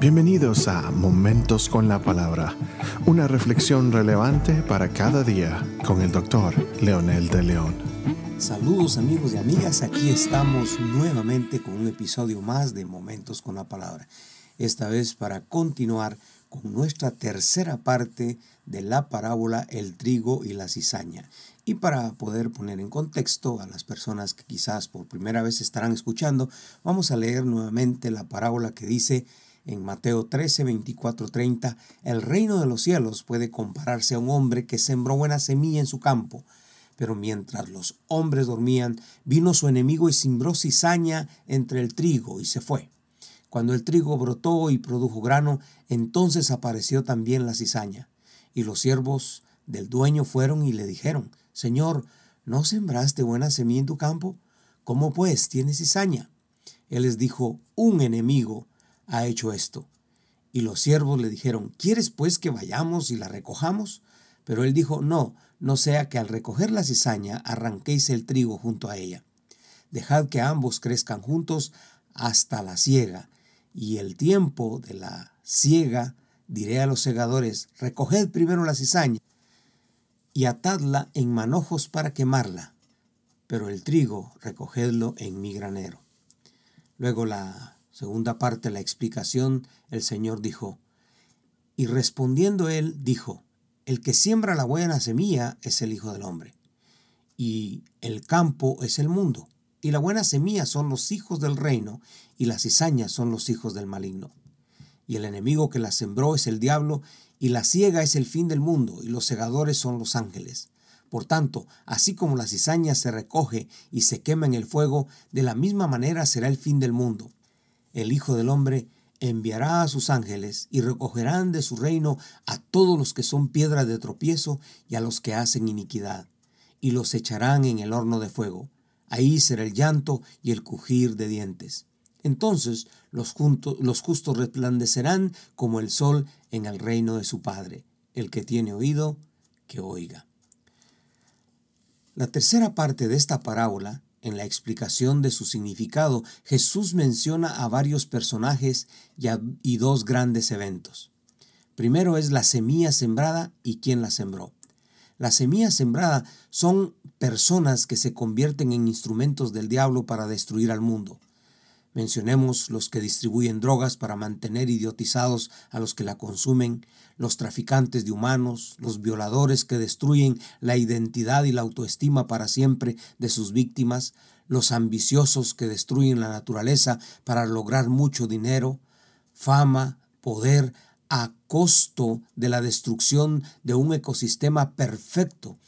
Bienvenidos a Momentos con la Palabra, una reflexión relevante para cada día con el doctor Leonel de León. Saludos amigos y amigas, aquí estamos nuevamente con un episodio más de Momentos con la Palabra, esta vez para continuar con nuestra tercera parte de la parábola El trigo y la cizaña. Y para poder poner en contexto a las personas que quizás por primera vez estarán escuchando, vamos a leer nuevamente la parábola que dice en Mateo 13, 24, 30, el reino de los cielos puede compararse a un hombre que sembró buena semilla en su campo. Pero mientras los hombres dormían, vino su enemigo y sembró cizaña entre el trigo y se fue. Cuando el trigo brotó y produjo grano, entonces apareció también la cizaña. Y los siervos del dueño fueron y le dijeron, Señor, ¿no sembraste buena semilla en tu campo? ¿Cómo pues tienes cizaña? Él les dijo, un enemigo ha hecho esto. Y los siervos le dijeron, ¿quieres pues que vayamos y la recojamos? Pero él dijo, no, no sea que al recoger la cizaña arranquéis el trigo junto a ella. Dejad que ambos crezcan juntos hasta la siega, y el tiempo de la siega diré a los segadores, recoged primero la cizaña y atadla en manojos para quemarla, pero el trigo recogedlo en mi granero. Luego la Segunda parte de la explicación, el Señor dijo, y respondiendo él, dijo, el que siembra la buena semilla es el Hijo del Hombre, y el campo es el mundo, y la buena semilla son los hijos del reino, y las cizañas son los hijos del maligno. Y el enemigo que la sembró es el diablo, y la ciega es el fin del mundo, y los segadores son los ángeles. Por tanto, así como la cizaña se recoge y se quema en el fuego, de la misma manera será el fin del mundo el Hijo del Hombre enviará a sus ángeles y recogerán de su reino a todos los que son piedra de tropiezo y a los que hacen iniquidad, y los echarán en el horno de fuego. Ahí será el llanto y el cujir de dientes. Entonces los, los justos resplandecerán como el sol en el reino de su Padre. El que tiene oído, que oiga. La tercera parte de esta parábola en la explicación de su significado, Jesús menciona a varios personajes y, dos grandes eventos. Primero es la semilla sembrada y quién la sembró. La semilla sembrada son personas que se convierten en instrumentos del diablo para destruir al mundo. Mencionemos los que distribuyen drogas para mantener idiotizados a los que la consumen, los traficantes de humanos, los violadores que destruyen la identidad y la autoestima para siempre de sus víctimas, los ambiciosos que destruyen la naturaleza para lograr mucho dinero, fama, poder, a costo de la destrucción de un ecosistema perfecto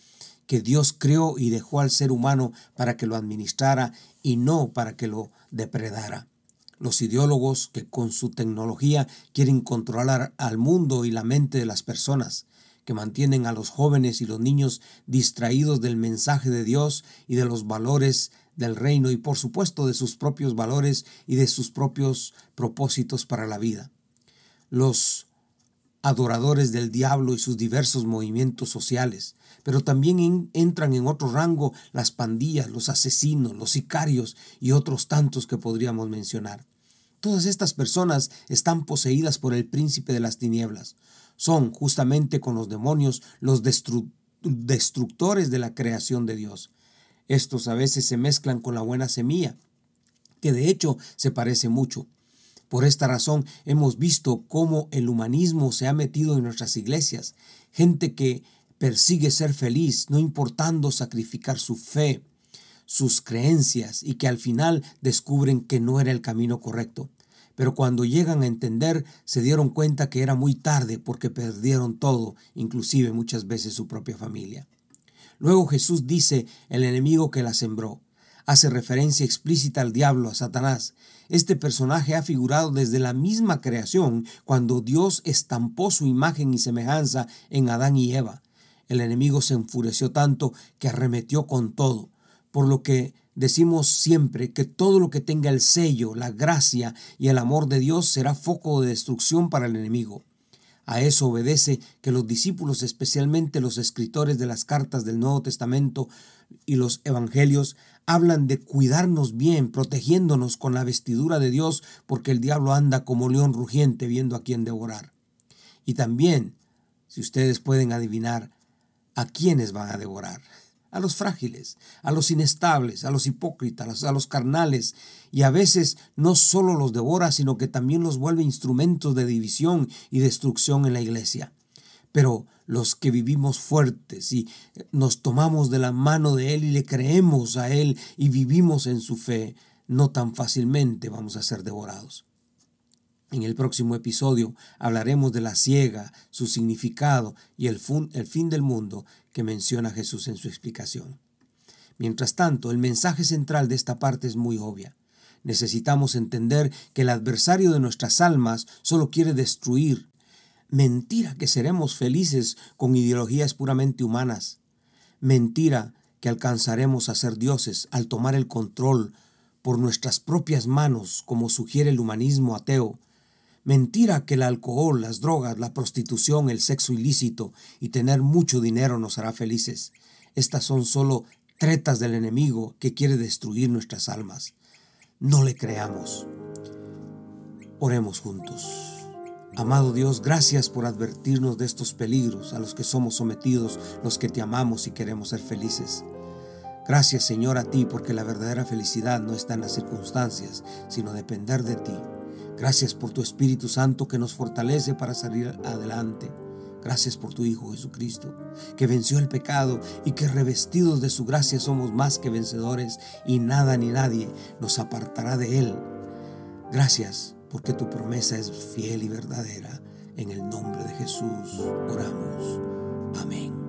que Dios creó y dejó al ser humano para que lo administrara y no para que lo depredara. Los ideólogos que con su tecnología quieren controlar al mundo y la mente de las personas, que mantienen a los jóvenes y los niños distraídos del mensaje de Dios y de los valores del reino y por supuesto de sus propios valores y de sus propios propósitos para la vida. Los adoradores del diablo y sus diversos movimientos sociales, pero también entran en otro rango las pandillas, los asesinos, los sicarios y otros tantos que podríamos mencionar. Todas estas personas están poseídas por el príncipe de las tinieblas. Son justamente con los demonios los destructores de la creación de Dios. Estos a veces se mezclan con la buena semilla, que de hecho se parece mucho. Por esta razón hemos visto cómo el humanismo se ha metido en nuestras iglesias, gente que persigue ser feliz, no importando sacrificar su fe, sus creencias y que al final descubren que no era el camino correcto. Pero cuando llegan a entender, se dieron cuenta que era muy tarde porque perdieron todo, inclusive muchas veces su propia familia. Luego Jesús dice el enemigo que la sembró. Hace referencia explícita al diablo, a Satanás, este personaje ha figurado desde la misma creación cuando Dios estampó su imagen y semejanza en Adán y Eva. El enemigo se enfureció tanto que arremetió con todo, por lo que decimos siempre que todo lo que tenga el sello, la gracia y el amor de Dios será foco de destrucción para el enemigo. A eso obedece que los discípulos, especialmente los escritores de las cartas del Nuevo Testamento y los evangelios, hablan de cuidarnos bien, protegiéndonos con la vestidura de Dios, porque el diablo anda como león rugiente viendo a quién devorar. Y también, si ustedes pueden adivinar, a quiénes van a devorar. A los frágiles, a los inestables, a los hipócritas, a los carnales, y a veces no solo los devora, sino que también los vuelve instrumentos de división y destrucción en la iglesia. Pero los que vivimos fuertes y nos tomamos de la mano de Él y le creemos a Él y vivimos en su fe, no tan fácilmente vamos a ser devorados. En el próximo episodio hablaremos de la ciega, su significado y el, fin del mundo que menciona Jesús en su explicación. Mientras tanto, el mensaje central de esta parte es muy obvia. Necesitamos entender que el adversario de nuestras almas solo quiere destruir, Mentira que seremos felices con ideologías puramente humanas. Mentira que alcanzaremos a ser dioses al tomar el control por nuestras propias manos, como sugiere el humanismo ateo. Mentira que el alcohol, las drogas, la prostitución, el sexo ilícito y tener mucho dinero nos hará felices. Estas son solo tretas del enemigo que quiere destruir nuestras almas. No le creamos. Oremos juntos. Amado Dios, gracias por advertirnos de estos peligros a los que somos sometidos los que te amamos y queremos ser felices. Gracias Señor a ti porque la verdadera felicidad no está en las circunstancias, sino depender de ti. Gracias por tu Espíritu Santo que nos fortalece para salir adelante. Gracias por tu Hijo Jesucristo, que venció el pecado y que revestidos de su gracia somos más que vencedores y nada ni nadie nos apartará de Él. Gracias porque tu promesa es fiel y verdadera. En el nombre de Jesús oramos. Amén.